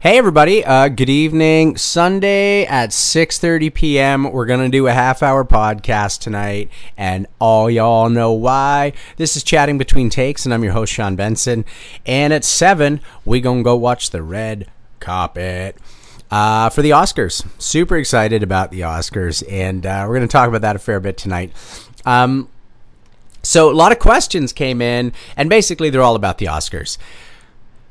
Hey everybody, uh, good evening. Sunday at 6:30 p.m. We're gonna do a half-hour podcast tonight, and all y'all know why. This is chatting between takes, and I'm your host Sean Benson. And at seven, we gonna go watch the red carpet uh, for the Oscars. Super excited about the Oscars, and uh, we're gonna talk about that a fair bit tonight. Um, so a lot of questions came in, and basically they're all about the Oscars.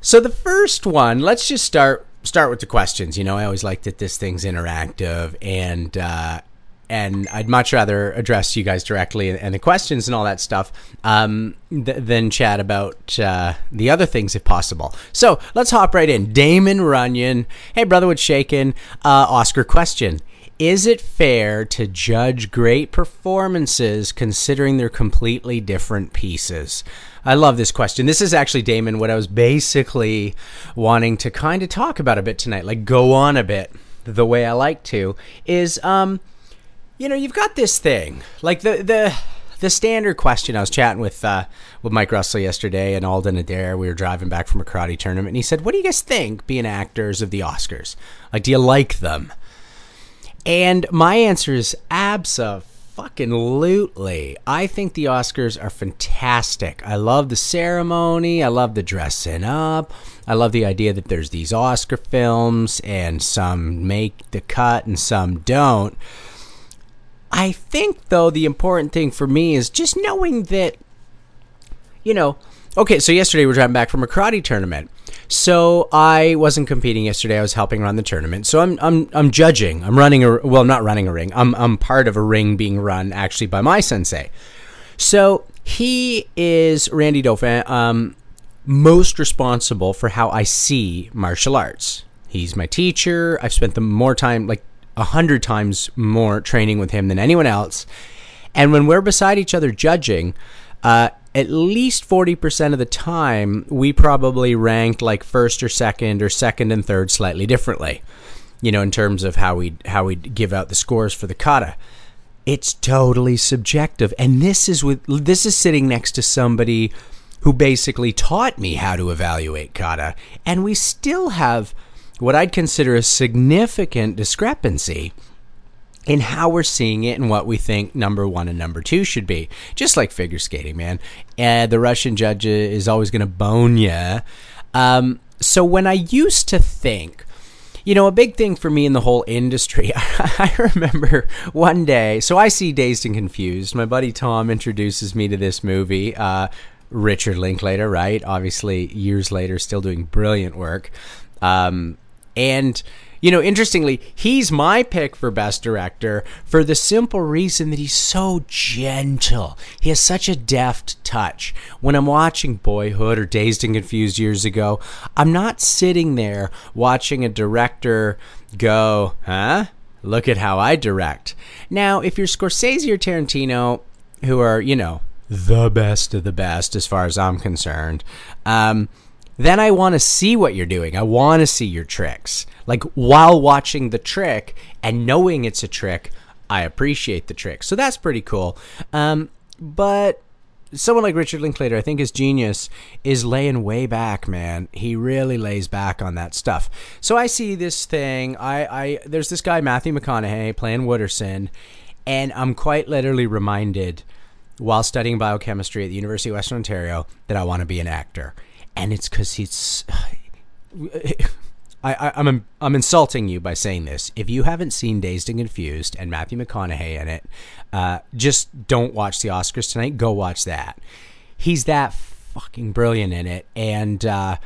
So the first one, let's just start start with the questions. You know, I always like that this thing's interactive, and uh, and I'd much rather address you guys directly and, and the questions and all that stuff um, th- than chat about uh, the other things if possible. So let's hop right in. Damon Runyon, hey brother, what's shaking? Uh, Oscar question. Is it fair to judge great performances considering they're completely different pieces? I love this question. This is actually, Damon, what I was basically wanting to kind of talk about a bit tonight, like go on a bit the way I like to, is, um, you know, you've got this thing, like the, the, the standard question. I was chatting with uh, with Mike Russell yesterday and Alden Adair. We were driving back from a karate tournament, and he said, "What do you guys think being actors of the Oscars? Like, do you like them?" And my answer is absolutely. I think the Oscars are fantastic. I love the ceremony. I love the dressing up. I love the idea that there's these Oscar films and some make the cut and some don't. I think, though, the important thing for me is just knowing that, you know, okay, so yesterday we're driving back from a karate tournament. So I wasn't competing yesterday. I was helping run the tournament. So I'm I'm I'm judging. I'm running a well, not running a ring. I'm I'm part of a ring being run actually by my sensei. So he is Randy Dauphin, um, most responsible for how I see martial arts. He's my teacher. I've spent the more time, like a hundred times more training with him than anyone else. And when we're beside each other judging, uh, at least 40% of the time, we probably ranked like first or second or second and third slightly differently, you know, in terms of how we how we'd give out the scores for the kata. It's totally subjective. And this is with this is sitting next to somebody who basically taught me how to evaluate kata, and we still have what I'd consider a significant discrepancy in how we're seeing it and what we think number one and number two should be. Just like figure skating, man. Uh, the Russian judge is always going to bone you. Um, so when I used to think, you know, a big thing for me in the whole industry, I remember one day, so I see Dazed and Confused. My buddy Tom introduces me to this movie. Uh, Richard Linklater, right? Obviously, years later, still doing brilliant work. Um, and you know, interestingly, he's my pick for best director for the simple reason that he's so gentle. He has such a deft touch. When I'm watching Boyhood or Dazed and Confused years ago, I'm not sitting there watching a director go, huh? Look at how I direct. Now, if you're Scorsese or Tarantino, who are, you know, the best of the best as far as I'm concerned, um, then I want to see what you're doing. I want to see your tricks. Like while watching the trick and knowing it's a trick, I appreciate the trick. So that's pretty cool. Um, but someone like Richard Linklater, I think his genius is laying way back, man. He really lays back on that stuff. So I see this thing. I, I there's this guy Matthew McConaughey playing Wooderson, and I'm quite literally reminded while studying biochemistry at the University of Western Ontario that I want to be an actor and it's because he's. I, I, I'm I'm insulting you by saying this. If you haven't seen Dazed and Confused and Matthew McConaughey in it, uh, just don't watch the Oscars tonight. Go watch that. He's that fucking brilliant in it, and uh,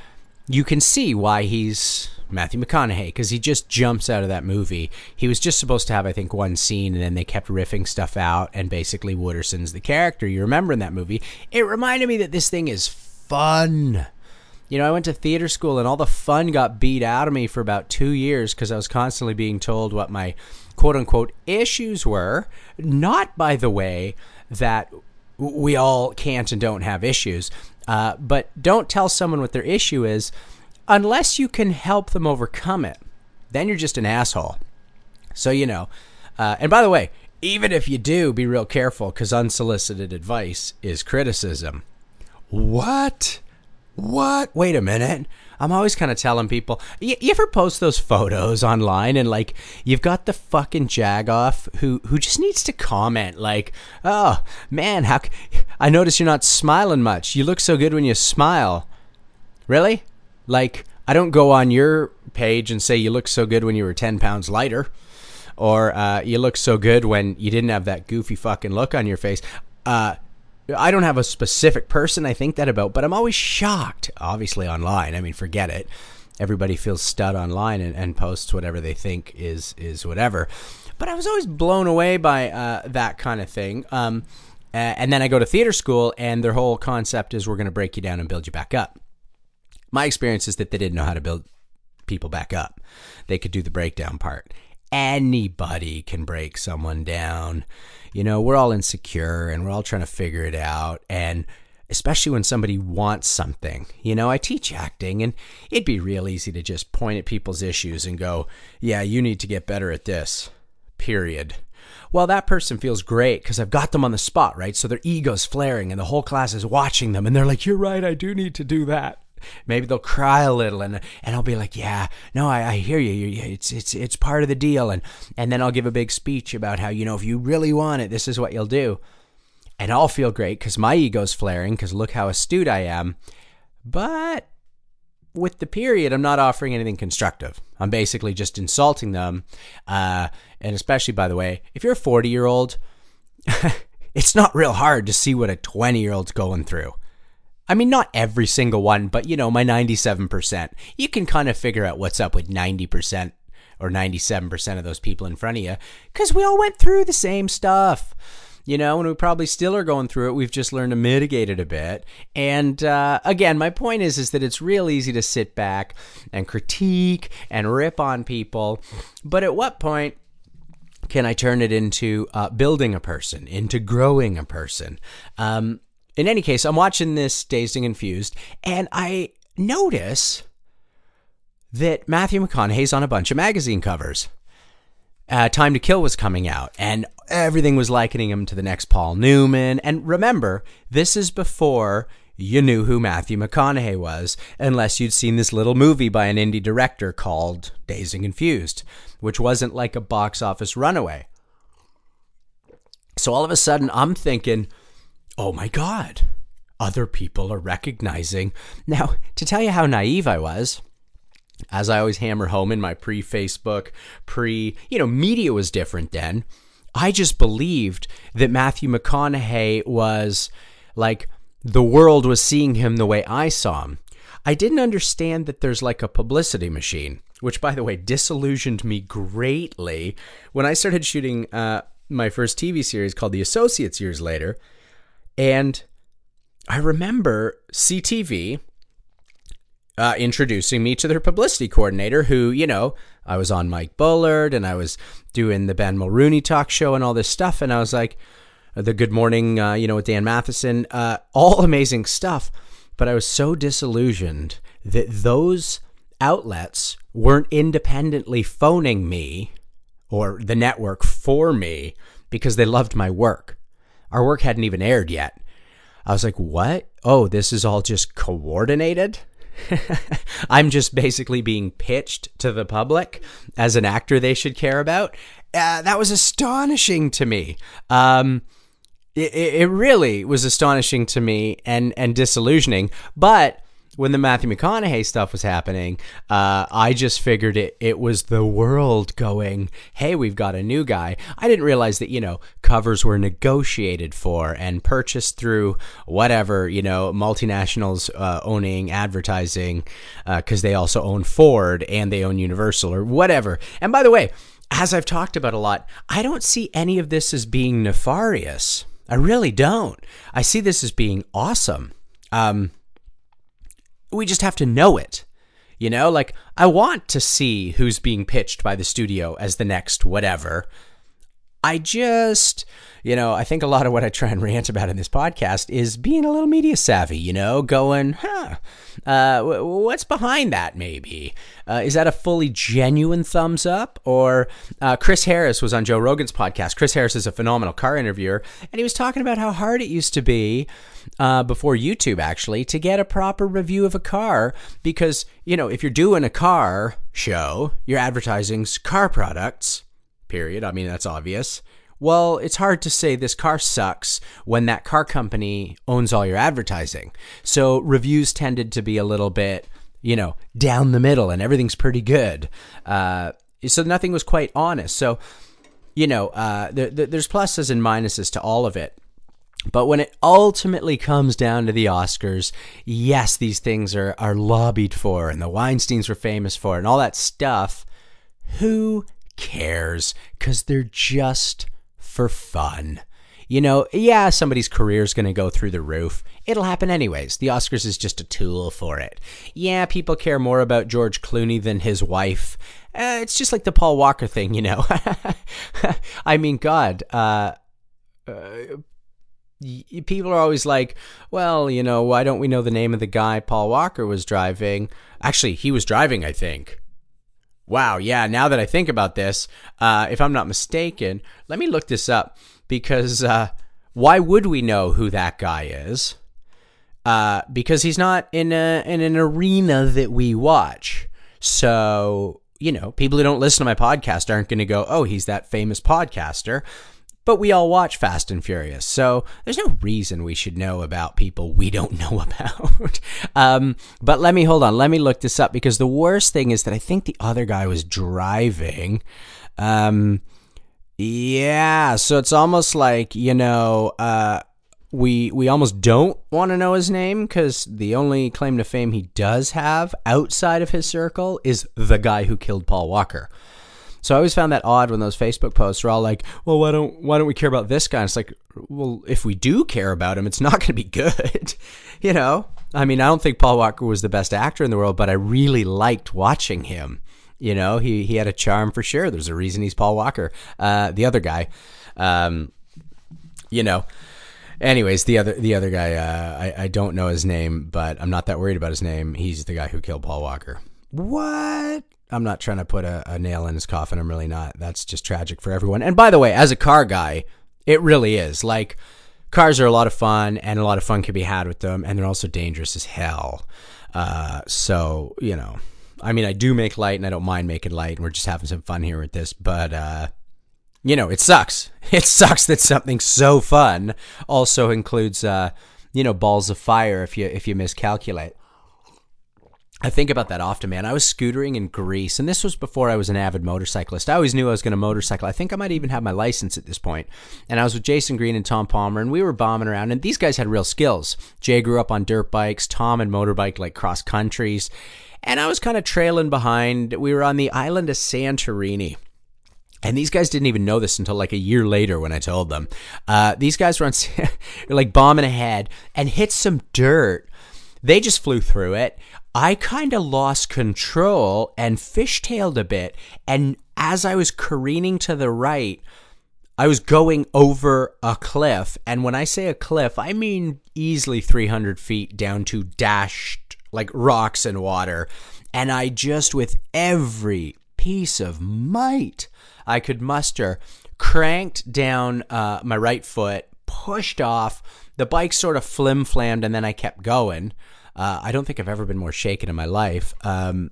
you can see why he's Matthew McConaughey because he just jumps out of that movie. He was just supposed to have, I think, one scene, and then they kept riffing stuff out, and basically Wooderson's the character you remember in that movie. It reminded me that this thing is fun you know, I went to theater school and all the fun got beat out of me for about two years because I was constantly being told what my quote unquote issues were. Not, by the way, that we all can't and don't have issues, uh, but don't tell someone what their issue is unless you can help them overcome it. Then you're just an asshole. So, you know, uh, and by the way, even if you do, be real careful because unsolicited advice is criticism. What? What? Wait a minute. I'm always kind of telling people, you, you, ever post those photos online and like you've got the fucking jagoff who who just needs to comment like, "Oh, man, how c- I notice you're not smiling much. You look so good when you smile." Really? Like I don't go on your page and say you look so good when you were 10 pounds lighter or uh, you look so good when you didn't have that goofy fucking look on your face. Uh, I don't have a specific person I think that about, but I'm always shocked, obviously online. I mean, forget it. Everybody feels stud online and, and posts whatever they think is is whatever. But I was always blown away by uh, that kind of thing. Um, and then I go to theater school, and their whole concept is we're going to break you down and build you back up. My experience is that they didn't know how to build people back up. They could do the breakdown part. Anybody can break someone down you know, we're all insecure and we're all trying to figure it out. And especially when somebody wants something. You know, I teach acting and it'd be real easy to just point at people's issues and go, yeah, you need to get better at this, period. Well, that person feels great because I've got them on the spot, right? So their ego's flaring and the whole class is watching them and they're like, you're right, I do need to do that maybe they'll cry a little and and I'll be like, yeah, no, I, I hear you. It's it's it's part of the deal. And and then I'll give a big speech about how you know if you really want it, this is what you'll do. And I'll feel great because my ego's flaring because look how astute I am. But with the period, I'm not offering anything constructive. I'm basically just insulting them. Uh, and especially, by the way, if you're a 40 year old, it's not real hard to see what a 20 year old's going through. I mean, not every single one, but you know, my 97%. You can kind of figure out what's up with 90% or 97% of those people in front of you because we all went through the same stuff. You know, and we probably still are going through it. We've just learned to mitigate it a bit. And uh, again, my point is, is that it's real easy to sit back and critique and rip on people. But at what point can I turn it into uh, building a person, into growing a person? Um, in any case, I'm watching this Dazed and Confused, and I notice that Matthew McConaughey's on a bunch of magazine covers. Uh, Time to Kill was coming out, and everything was likening him to the next Paul Newman. And remember, this is before you knew who Matthew McConaughey was, unless you'd seen this little movie by an indie director called Dazed and Confused, which wasn't like a box office runaway. So all of a sudden, I'm thinking, oh my God, other people are recognizing. Now, to tell you how naive I was, as I always hammer home in my pre Facebook, pre, you know, media was different then. I just believed that Matthew McConaughey was like the world was seeing him the way I saw him. I didn't understand that there's like a publicity machine, which, by the way, disillusioned me greatly when I started shooting uh, my first TV series called The Associates years later. And I remember CTV uh, introducing me to their publicity coordinator, who, you know, I was on Mike Bullard and I was doing the Ben Mulroney talk show and all this stuff. And I was like, the Good Morning, uh, you know, with Dan Matheson, uh, all amazing stuff. But I was so disillusioned that those outlets weren't independently phoning me or the network for me because they loved my work. Our work hadn't even aired yet. I was like, what? Oh, this is all just coordinated? I'm just basically being pitched to the public as an actor they should care about. Uh, that was astonishing to me. Um, it, it really was astonishing to me and, and disillusioning. But when the Matthew McConaughey stuff was happening, uh, I just figured it it was the world going, "Hey, we've got a new guy." I didn't realize that you know covers were negotiated for and purchased through whatever you know multinationals uh, owning advertising because uh, they also own Ford and they own Universal or whatever. And by the way, as I've talked about a lot, I don't see any of this as being nefarious. I really don't. I see this as being awesome. Um, we just have to know it. You know, like I want to see who's being pitched by the studio as the next whatever. I just, you know, I think a lot of what I try and rant about in this podcast is being a little media savvy, you know, going, huh, uh, what's behind that maybe? Uh, is that a fully genuine thumbs up? Or uh, Chris Harris was on Joe Rogan's podcast. Chris Harris is a phenomenal car interviewer, and he was talking about how hard it used to be uh, before YouTube actually to get a proper review of a car because, you know, if you're doing a car show, you're advertising car products period. I mean, that's obvious. Well, it's hard to say this car sucks when that car company owns all your advertising. So reviews tended to be a little bit, you know, down the middle and everything's pretty good. Uh, so nothing was quite honest. So, you know, uh, there, there's pluses and minuses to all of it. But when it ultimately comes down to the Oscars, yes, these things are, are lobbied for and the Weinsteins were famous for and all that stuff. Who cares? Because they're just for fun. You know, yeah, somebody's career is going to go through the roof. It'll happen anyways. The Oscars is just a tool for it. Yeah, people care more about George Clooney than his wife. Uh, it's just like the Paul Walker thing, you know. I mean, God, uh, uh, people are always like, well, you know, why don't we know the name of the guy Paul Walker was driving? Actually, he was driving, I think. Wow, yeah, now that I think about this, uh, if I'm not mistaken, let me look this up because uh, why would we know who that guy is? Uh, because he's not in, a, in an arena that we watch. So, you know, people who don't listen to my podcast aren't going to go, oh, he's that famous podcaster but we all watch Fast and Furious, so there's no reason we should know about people we don't know about. um, but let me hold on, let me look this up because the worst thing is that I think the other guy was driving. Um, yeah, so it's almost like you know, uh, we we almost don't want to know his name because the only claim to fame he does have outside of his circle is the guy who killed Paul Walker. So I always found that odd when those Facebook posts were all like, "Well, why don't why don't we care about this guy?" And it's like, well, if we do care about him, it's not going to be good, you know. I mean, I don't think Paul Walker was the best actor in the world, but I really liked watching him. You know, he he had a charm for sure. There's a reason he's Paul Walker. Uh, the other guy, um, you know. Anyways, the other the other guy, uh, I I don't know his name, but I'm not that worried about his name. He's the guy who killed Paul Walker. What? I'm not trying to put a, a, nail in his coffin. I'm really not. That's just tragic for everyone. And by the way, as a car guy, it really is. Like, cars are a lot of fun, and a lot of fun can be had with them, and they're also dangerous as hell. Uh, so, you know, I mean, I do make light, and I don't mind making light, and we're just having some fun here with this, but, uh, you know, it sucks. It sucks that something so fun also includes, uh, you know, balls of fire if you if you miscalculate. I think about that often, man. I was scootering in Greece, and this was before I was an avid motorcyclist. I always knew I was going to motorcycle. I think I might even have my license at this point. And I was with Jason Green and Tom Palmer, and we were bombing around. And these guys had real skills. Jay grew up on dirt bikes. Tom and motorbike like cross countries, and I was kind of trailing behind. We were on the island of Santorini. And these guys didn't even know this until like a year later when I told them. Uh, these guys were on, like bombing ahead and hit some dirt. They just flew through it. I kind of lost control and fishtailed a bit. And as I was careening to the right, I was going over a cliff. And when I say a cliff, I mean easily 300 feet down to dashed like rocks and water. And I just, with every piece of might I could muster, cranked down uh, my right foot, pushed off. The bike sort of flim flammed, and then I kept going. Uh, I don't think I've ever been more shaken in my life. Um,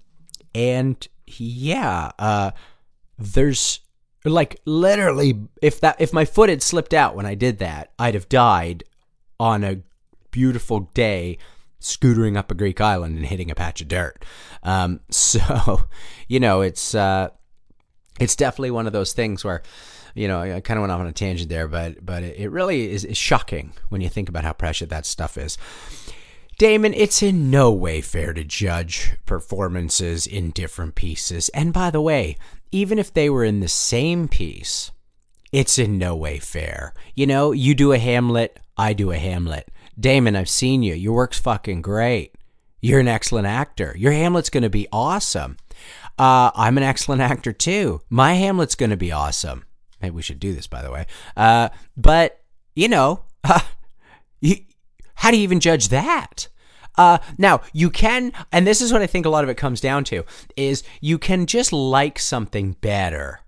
and yeah, uh, there's like literally if that if my foot had slipped out when I did that, I'd have died on a beautiful day scootering up a Greek island and hitting a patch of dirt. Um, so, you know, it's uh, it's definitely one of those things where, you know, I kind of went off on a tangent there, but but it really is, is shocking when you think about how precious that stuff is. Damon, it's in no way fair to judge performances in different pieces. And by the way, even if they were in the same piece, it's in no way fair. You know, you do a Hamlet, I do a Hamlet. Damon, I've seen you. Your work's fucking great. You're an excellent actor. Your Hamlet's going to be awesome. Uh, I'm an excellent actor too. My Hamlet's going to be awesome. Maybe we should do this, by the way. Uh, but you know, how do you even judge that? Uh, now you can, and this is what I think a lot of it comes down to: is you can just like something better.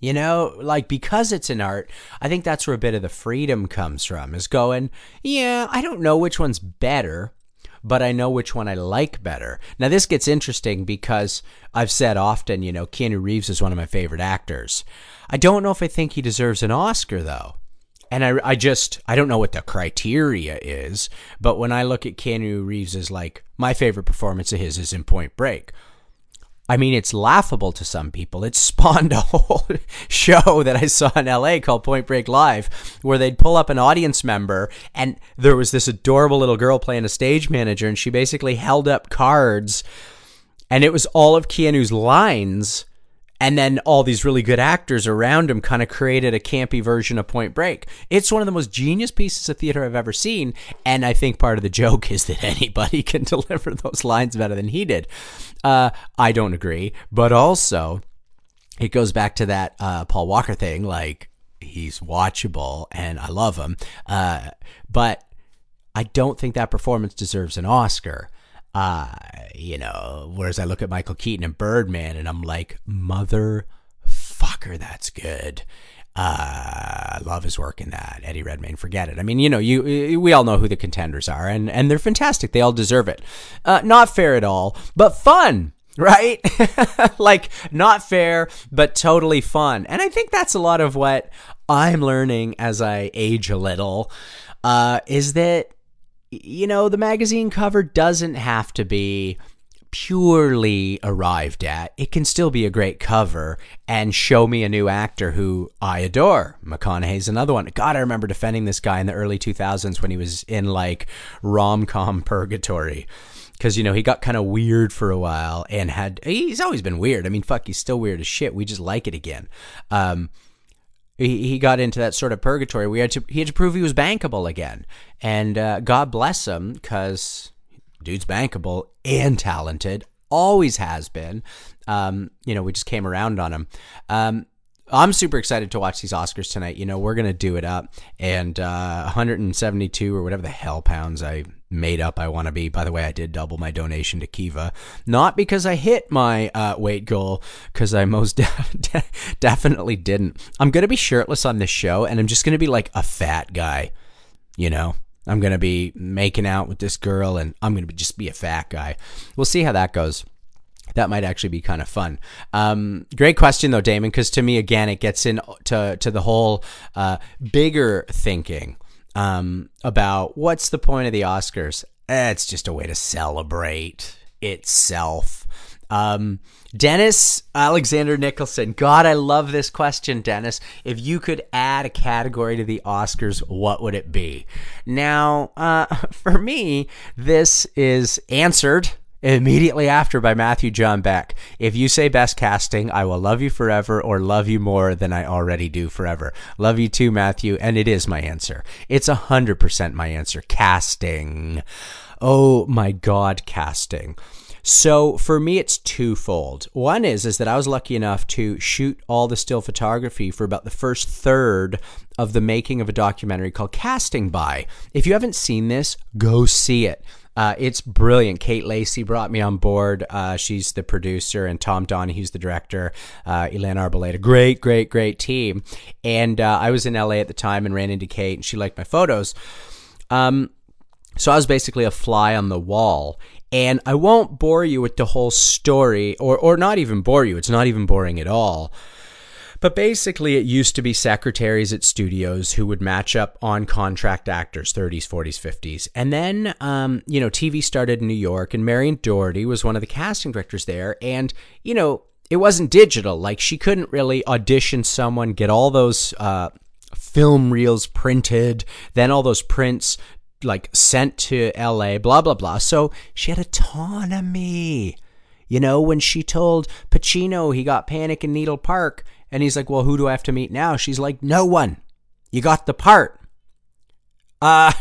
You know, like because it's an art, I think that's where a bit of the freedom comes from. Is going, yeah, I don't know which one's better, but I know which one I like better. Now, this gets interesting because I've said often, you know, Keanu Reeves is one of my favorite actors. I don't know if I think he deserves an Oscar, though. And I, I just, I don't know what the criteria is, but when I look at Keanu Reeves as like, my favorite performance of his is in Point Break. I mean, it's laughable to some people. It spawned a whole show that I saw in LA called Point Break Live, where they'd pull up an audience member, and there was this adorable little girl playing a stage manager, and she basically held up cards, and it was all of Keanu's lines and then all these really good actors around him kind of created a campy version of Point Break. It's one of the most genius pieces of theater I've ever seen, and I think part of the joke is that anybody can deliver those lines better than he did. Uh, I don't agree, but also it goes back to that uh, Paul Walker thing. Like he's watchable, and I love him, uh, but I don't think that performance deserves an Oscar. Uh, you know, whereas I look at Michael Keaton and Birdman and I'm like, motherfucker, that's good. Uh, I love his work in that. Eddie Redmayne, forget it. I mean, you know, you we all know who the contenders are, and and they're fantastic. They all deserve it. Uh, not fair at all, but fun, right? like not fair, but totally fun. And I think that's a lot of what I'm learning as I age a little. Uh, is that you know, the magazine cover doesn't have to be purely arrived at. It can still be a great cover and show me a new actor who I adore. McConaughey's another one. God, I remember defending this guy in the early 2000s when he was in like rom com purgatory. Because, you know, he got kind of weird for a while and had, he's always been weird. I mean, fuck, he's still weird as shit. We just like it again. Um, he, he got into that sort of purgatory. We had to he had to prove he was bankable again, and uh, God bless him because dude's bankable and talented, always has been. Um, you know, we just came around on him. Um, I'm super excited to watch these Oscars tonight. You know, we're gonna do it up, and uh, 172 or whatever the hell pounds I made up I want to be. By the way, I did double my donation to Kiva, not because I hit my uh, weight goal, because I most de- definitely didn't. I'm gonna be shirtless on this show, and I'm just gonna be like a fat guy. You know, I'm gonna be making out with this girl, and I'm gonna just be a fat guy. We'll see how that goes that might actually be kind of fun. Um, great question though, Damon, because to me again, it gets into to the whole uh, bigger thinking um, about what's the point of the Oscars. Eh, it's just a way to celebrate itself. Um, Dennis Alexander Nicholson. God, I love this question, Dennis. If you could add a category to the Oscars, what would it be? Now, uh, for me, this is answered immediately after by Matthew John Beck. If you say best casting, I will love you forever or love you more than I already do forever. Love you too, Matthew. And it is my answer. It's a hundred percent my answer. Casting. Oh my God, casting. So for me, it's twofold. One is is that I was lucky enough to shoot all the still photography for about the first third of the making of a documentary called Casting By. If you haven't seen this, go see it. Uh, it's brilliant. Kate Lacey brought me on board. Uh, she's the producer, and Tom Donahue's the director. Uh, Ilan Arboleda, great, great, great team. And uh, I was in LA at the time and ran into Kate, and she liked my photos. Um, so I was basically a fly on the wall. And I won't bore you with the whole story, or or not even bore you. It's not even boring at all. But basically, it used to be secretaries at studios who would match up on contract actors, 30s, 40s, 50s. And then, um, you know, TV started in New York, and Marion Dougherty was one of the casting directors there. And, you know, it wasn't digital. Like, she couldn't really audition someone, get all those uh, film reels printed, then all those prints like sent to LA, blah, blah, blah. So she had autonomy. You know, when she told Pacino he got Panic in Needle Park, and he's like, Well, who do I have to meet now? She's like, No one. You got the part. Uh,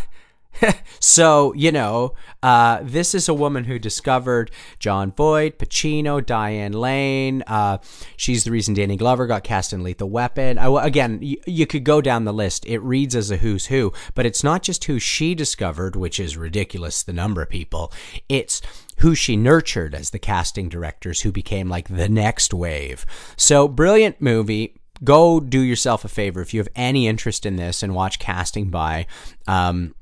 so, you know, uh, this is a woman who discovered Jon Voight, Pacino, Diane Lane. Uh, she's the reason Danny Glover got cast in Lethal Weapon. I, again, y- you could go down the list. It reads as a who's who, but it's not just who she discovered, which is ridiculous, the number of people. It's who she nurtured as the casting directors who became like the next wave. So, brilliant movie go do yourself a favor if you have any interest in this and watch casting by um,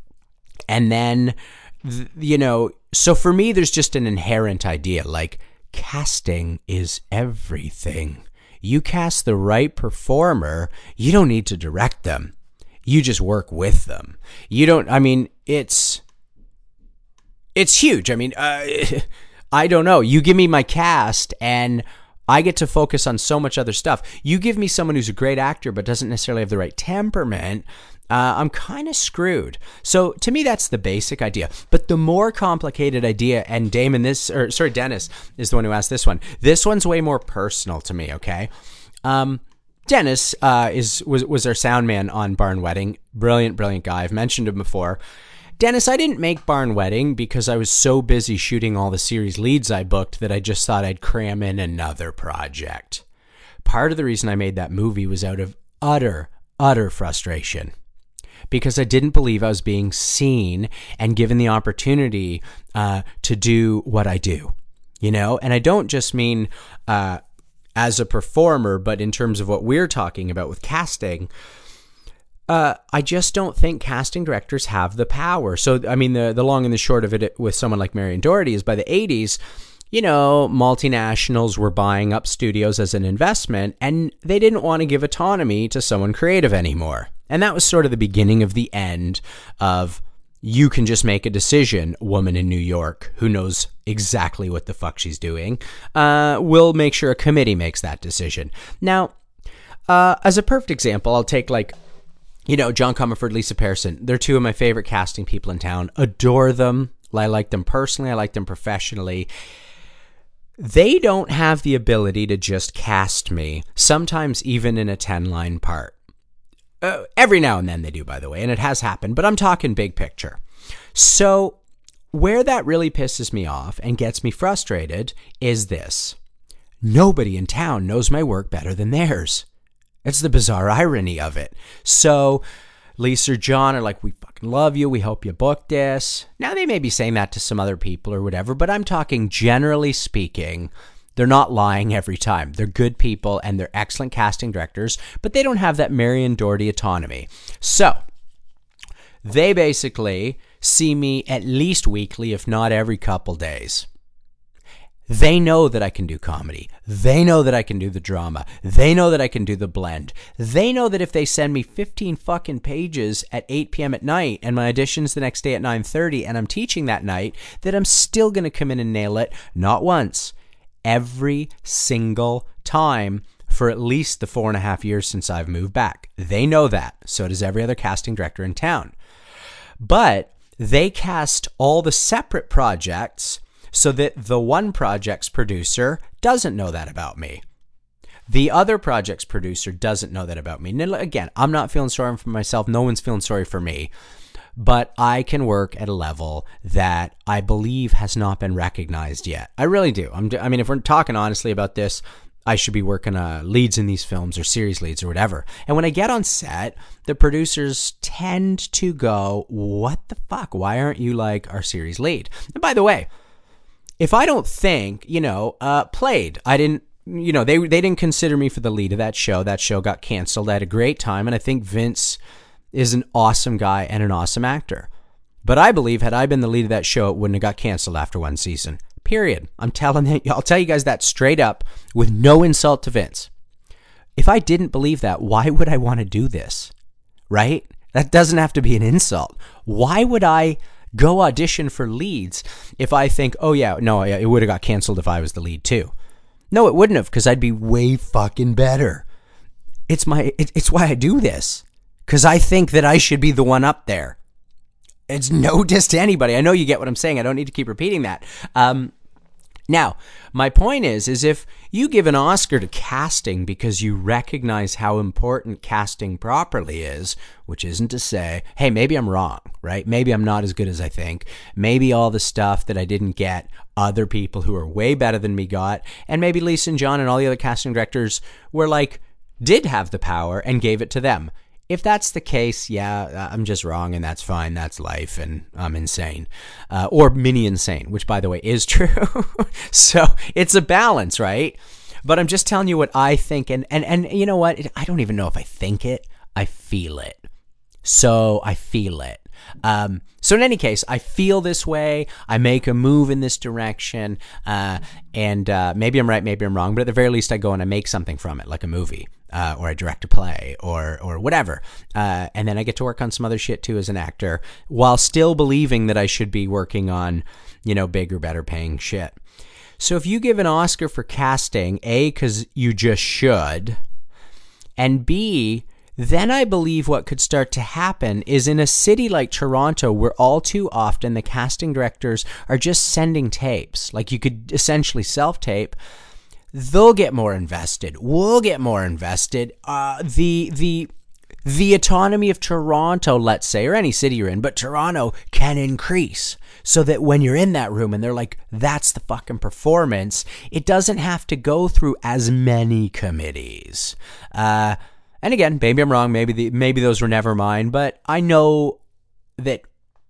and then, you know, so for me, there's just an inherent idea like casting is everything. You cast the right performer, you don't need to direct them. You just work with them. You don't, I mean, it's, it's huge. I mean, uh, I don't know. You give me my cast and I get to focus on so much other stuff. You give me someone who's a great actor but doesn't necessarily have the right temperament uh, I'm kind of screwed. So to me, that's the basic idea. But the more complicated idea, and Damon, this or sorry, Dennis is the one who asked this one. This one's way more personal to me. Okay, um, Dennis uh, is was was our sound man on Barn Wedding. Brilliant, brilliant guy. I've mentioned him before. Dennis, I didn't make Barn Wedding because I was so busy shooting all the series leads I booked that I just thought I'd cram in another project. Part of the reason I made that movie was out of utter, utter frustration because I didn't believe I was being seen and given the opportunity uh, to do what I do, you know? And I don't just mean uh, as a performer, but in terms of what we're talking about with casting. Uh, I just don't think casting directors have the power. So, I mean, the the long and the short of it with someone like Marion Dougherty is by the 80s, you know, multinationals were buying up studios as an investment, and they didn't want to give autonomy to someone creative anymore. And that was sort of the beginning of the end of you can just make a decision, woman in New York who knows exactly what the fuck she's doing. Uh, will make sure a committee makes that decision. Now, uh, as a perfect example, I'll take like, you know, John Comerford, Lisa Pearson. They're two of my favorite casting people in town. Adore them. I like them personally. I like them professionally. They don't have the ability to just cast me, sometimes even in a 10 line part. Uh, every now and then they do, by the way, and it has happened, but I'm talking big picture. So, where that really pisses me off and gets me frustrated is this nobody in town knows my work better than theirs. It's the bizarre irony of it. So, Lisa or John are like, we fucking love you. We hope you book this. Now, they may be saying that to some other people or whatever, but I'm talking generally speaking. They're not lying every time. They're good people and they're excellent casting directors, but they don't have that Marion Dougherty autonomy. So they basically see me at least weekly, if not every couple days. They know that I can do comedy. They know that I can do the drama. They know that I can do the blend. They know that if they send me 15 fucking pages at 8 p.m. at night and my audition's the next day at 9:30 and I'm teaching that night, that I'm still going to come in and nail it not once, every single time for at least the four and a half years since I've moved back. They know that. So does every other casting director in town. But they cast all the separate projects so that the one project's producer doesn't know that about me. The other project's producer doesn't know that about me. And again, I'm not feeling sorry for myself. No one's feeling sorry for me but I can work at a level that I believe has not been recognized yet. I really do. I'm, i mean, if we're talking honestly about this, I should be working uh, leads in these films or series leads or whatever. And when I get on set, the producers tend to go, What the fuck? Why aren't you like our series lead? And by the way, if I don't think, you know, uh, played, I didn't you know they they didn't consider me for the lead of that show. That show got canceled. I had a great time, and I think Vince is an awesome guy and an awesome actor. But I believe had I been the lead of that show, it wouldn't have got canceled after one season. Period. I'm telling you, I'll tell you guys that straight up with no insult to Vince. If I didn't believe that, why would I want to do this? Right? That doesn't have to be an insult. Why would I go audition for leads if I think, oh yeah, no, it would have got canceled if I was the lead too? No, it wouldn't have because I'd be way fucking better. It's my, it's why I do this because I think that I should be the one up there. It's no diss to anybody. I know you get what I'm saying. I don't need to keep repeating that. Um, Now, my point is is if you give an Oscar to casting because you recognize how important casting properly is, which isn't to say, hey, maybe I'm wrong, right? Maybe I'm not as good as I think. Maybe all the stuff that I didn't get other people who are way better than me got, and maybe Lisa and John and all the other casting directors were like did have the power and gave it to them if that's the case, yeah, uh, I'm just wrong, and that's fine. That's life, and I'm insane, uh, or mini insane, which, by the way, is true. so it's a balance, right? But I'm just telling you what I think, and and and you know what? I don't even know if I think it. I feel it. So I feel it. Um, so in any case, I feel this way. I make a move in this direction, uh, and uh, maybe I'm right, maybe I'm wrong, but at the very least, I go and I make something from it, like a movie uh, or I direct a play or or whatever. Uh, and then I get to work on some other shit too as an actor, while still believing that I should be working on, you know, bigger, better paying shit. So if you give an Oscar for casting, A, because you just should, and B, then I believe what could start to happen is in a city like Toronto, where all too often the casting directors are just sending tapes, like you could essentially self tape they'll get more invested. We'll get more invested. Uh, the the the autonomy of Toronto, let's say, or any city you're in, but Toronto can increase so that when you're in that room and they're like, that's the fucking performance, it doesn't have to go through as many committees. Uh, and again, maybe I'm wrong. Maybe the, maybe those were never mine, but I know that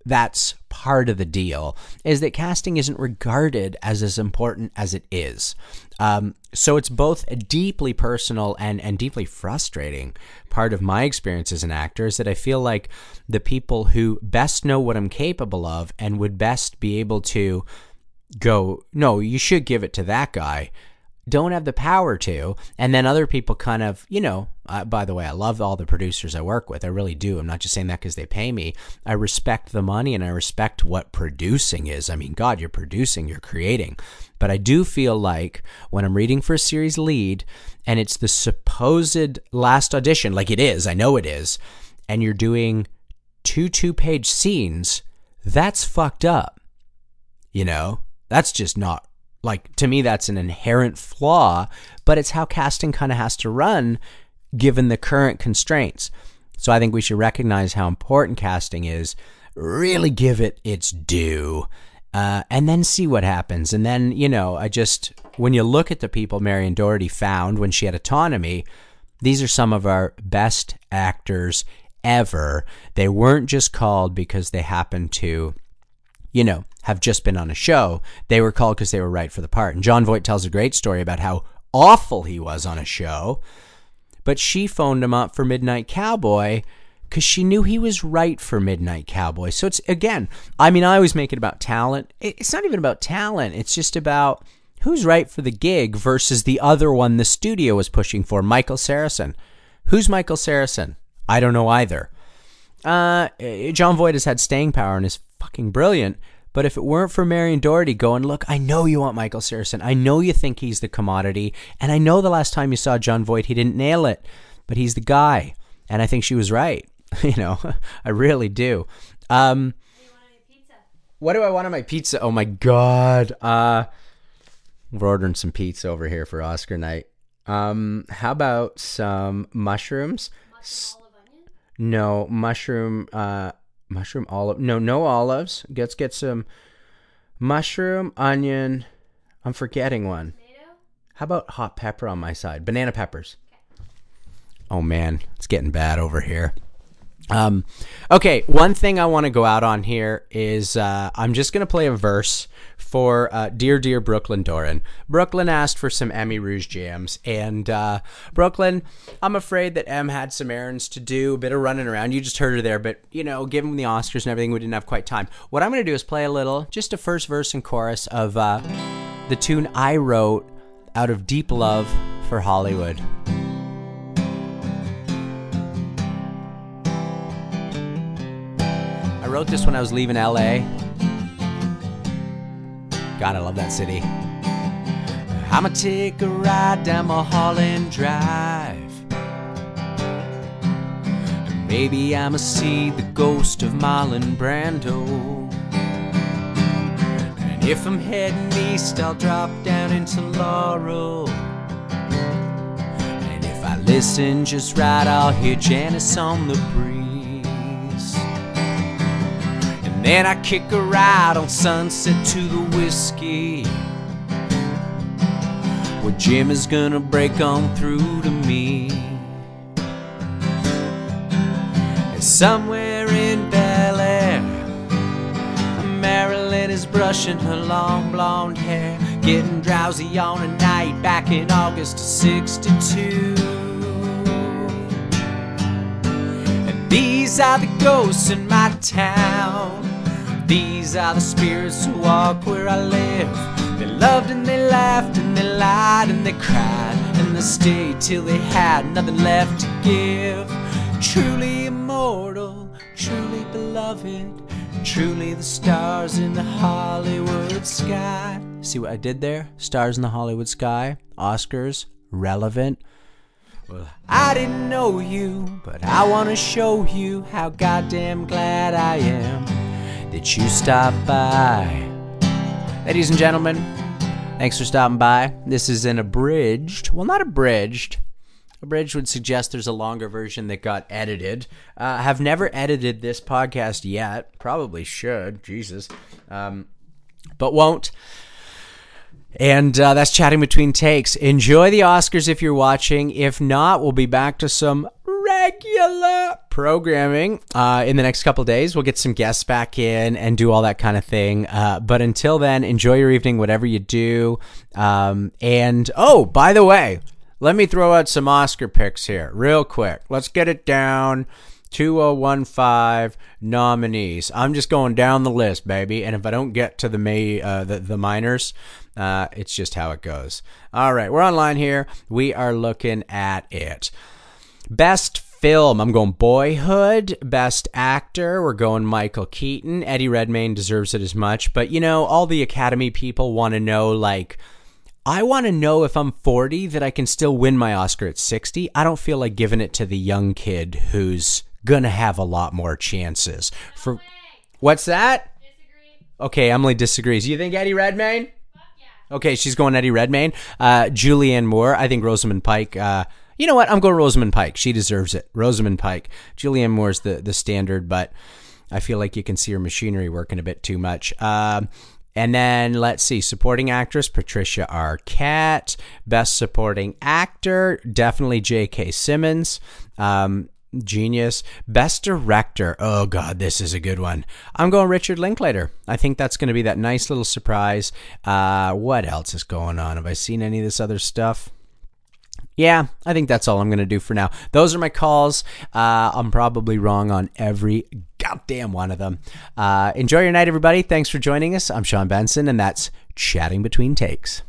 that's part of the deal is that casting isn't regarded as as important as it is. Um, so it's both a deeply personal and, and deeply frustrating part of my experience as an actor is that I feel like the people who best know what I'm capable of and would best be able to go, no, you should give it to that guy don't have the power to. And then other people kind of, you know, uh, by the way, I love all the producers I work with. I really do. I'm not just saying that because they pay me. I respect the money and I respect what producing is. I mean, God, you're producing, you're creating. But I do feel like when I'm reading for a series lead and it's the supposed last audition, like it is, I know it is, and you're doing two two page scenes, that's fucked up. You know, that's just not like to me that's an inherent flaw but it's how casting kind of has to run given the current constraints. So i think we should recognize how important casting is really give it its due uh, and then see what happens. And then you know i just when you look at the people marion dougherty found when she had autonomy these are some of our best actors ever. They weren't just called because they happened to you know, have just been on a show. They were called because they were right for the part. And Jon Voight tells a great story about how awful he was on a show, but she phoned him up for Midnight Cowboy because she knew he was right for Midnight Cowboy. So it's, again, I mean, I always make it about talent. It's not even about talent, it's just about who's right for the gig versus the other one the studio was pushing for, Michael Sarrazin. Who's Michael Sarrazin? I don't know either. Uh, Jon Voight has had staying power in is fucking brilliant. But if it weren't for Marion Dougherty going, look, I know you want Michael Sarrazin. I know you think he's the commodity. And I know the last time you saw Jon Voight, he didn't nail it. But he's the guy. And I think she was right. you know, I really do. Um, what do I want on my pizza? Oh my god. Uh, we're ordering some pizza over here for Oscar night. Um, how about some mushrooms? Mushroom olive onion? No, mushroom uh mushroom olive. No, no olives. Let's get some mushroom, onion. I'm forgetting one. Tomato? How about hot pepper on my side? Banana peppers. Oh man, it's getting bad over here. Um, okay, one thing I want to go out on here is uh, I'm just going to play a verse for uh, Dear Dear Brooklyn Doran. Brooklyn asked for some Emmy Rouge jams, and uh, Brooklyn, I'm afraid that Em had some errands to do, a bit of running around. You just heard her there, but you know, given the Oscars and everything, we didn't have quite time. What I'm going to do is play a little, just a first verse and chorus of uh, the tune I wrote out of deep love for Hollywood. Wrote this when I was leaving LA. God, I love that city. I'ma take a ride down Mulholland Drive. Maybe I'ma see the ghost of Marlon Brando. And If I'm heading east, I'll drop down into Laurel. And if I listen just right, I'll hear Janice on the breeze. Then I kick a ride on Sunset to the whiskey. Where Jim is gonna break on through to me. And somewhere in Bel Air, Marilyn is brushing her long blonde hair, getting drowsy on a night back in August of 62. And these are the ghosts in my town. These are the spirits who walk where I live. They loved and they laughed and they lied and they cried and they stayed till they had nothing left to give. Truly immortal, truly beloved, truly the stars in the Hollywood sky. See what I did there? Stars in the Hollywood sky, Oscars, relevant. Well, I didn't know you, but I want to show you how goddamn glad I am that you stopped by. Ladies and gentlemen, thanks for stopping by. This is an abridged, well, not abridged. Abridged would suggest there's a longer version that got edited. Uh, have never edited this podcast yet. Probably should. Jesus. Um, but won't. And uh, that's chatting between takes. Enjoy the Oscars if you're watching. If not, we'll be back to some regular programming uh, in the next couple days. We'll get some guests back in and do all that kind of thing. Uh, but until then, enjoy your evening, whatever you do. Um, and oh, by the way, let me throw out some Oscar picks here, real quick. Let's get it down. 2015 nominees. I'm just going down the list, baby. And if I don't get to the May, uh, the, the minors, uh, it's just how it goes. All right, we're online here. We are looking at it. Best film, I'm going Boyhood. Best actor, we're going Michael Keaton. Eddie Redmayne deserves it as much. But, you know, all the Academy people want to know, like, I want to know if I'm 40 that I can still win my Oscar at 60. I don't feel like giving it to the young kid who's going to have a lot more chances. For What's that? Disagree. Okay, Emily disagrees. You think Eddie Redmayne? Fuck yeah. Okay, she's going Eddie Redmayne. Uh, Julianne Moore. I think Rosamund Pike. Uh, you know what? I'm going Rosamund Pike. She deserves it. Rosamund Pike. Julianne Moore's the the standard, but I feel like you can see her machinery working a bit too much. Um, and then let's see, supporting actress Patricia Arquette, best supporting actor definitely J.K. Simmons. Um, genius. Best director. Oh god, this is a good one. I'm going Richard Linklater. I think that's going to be that nice little surprise. Uh, what else is going on? Have I seen any of this other stuff? Yeah, I think that's all I'm going to do for now. Those are my calls. Uh, I'm probably wrong on every goddamn one of them. Uh, enjoy your night, everybody. Thanks for joining us. I'm Sean Benson, and that's Chatting Between Takes.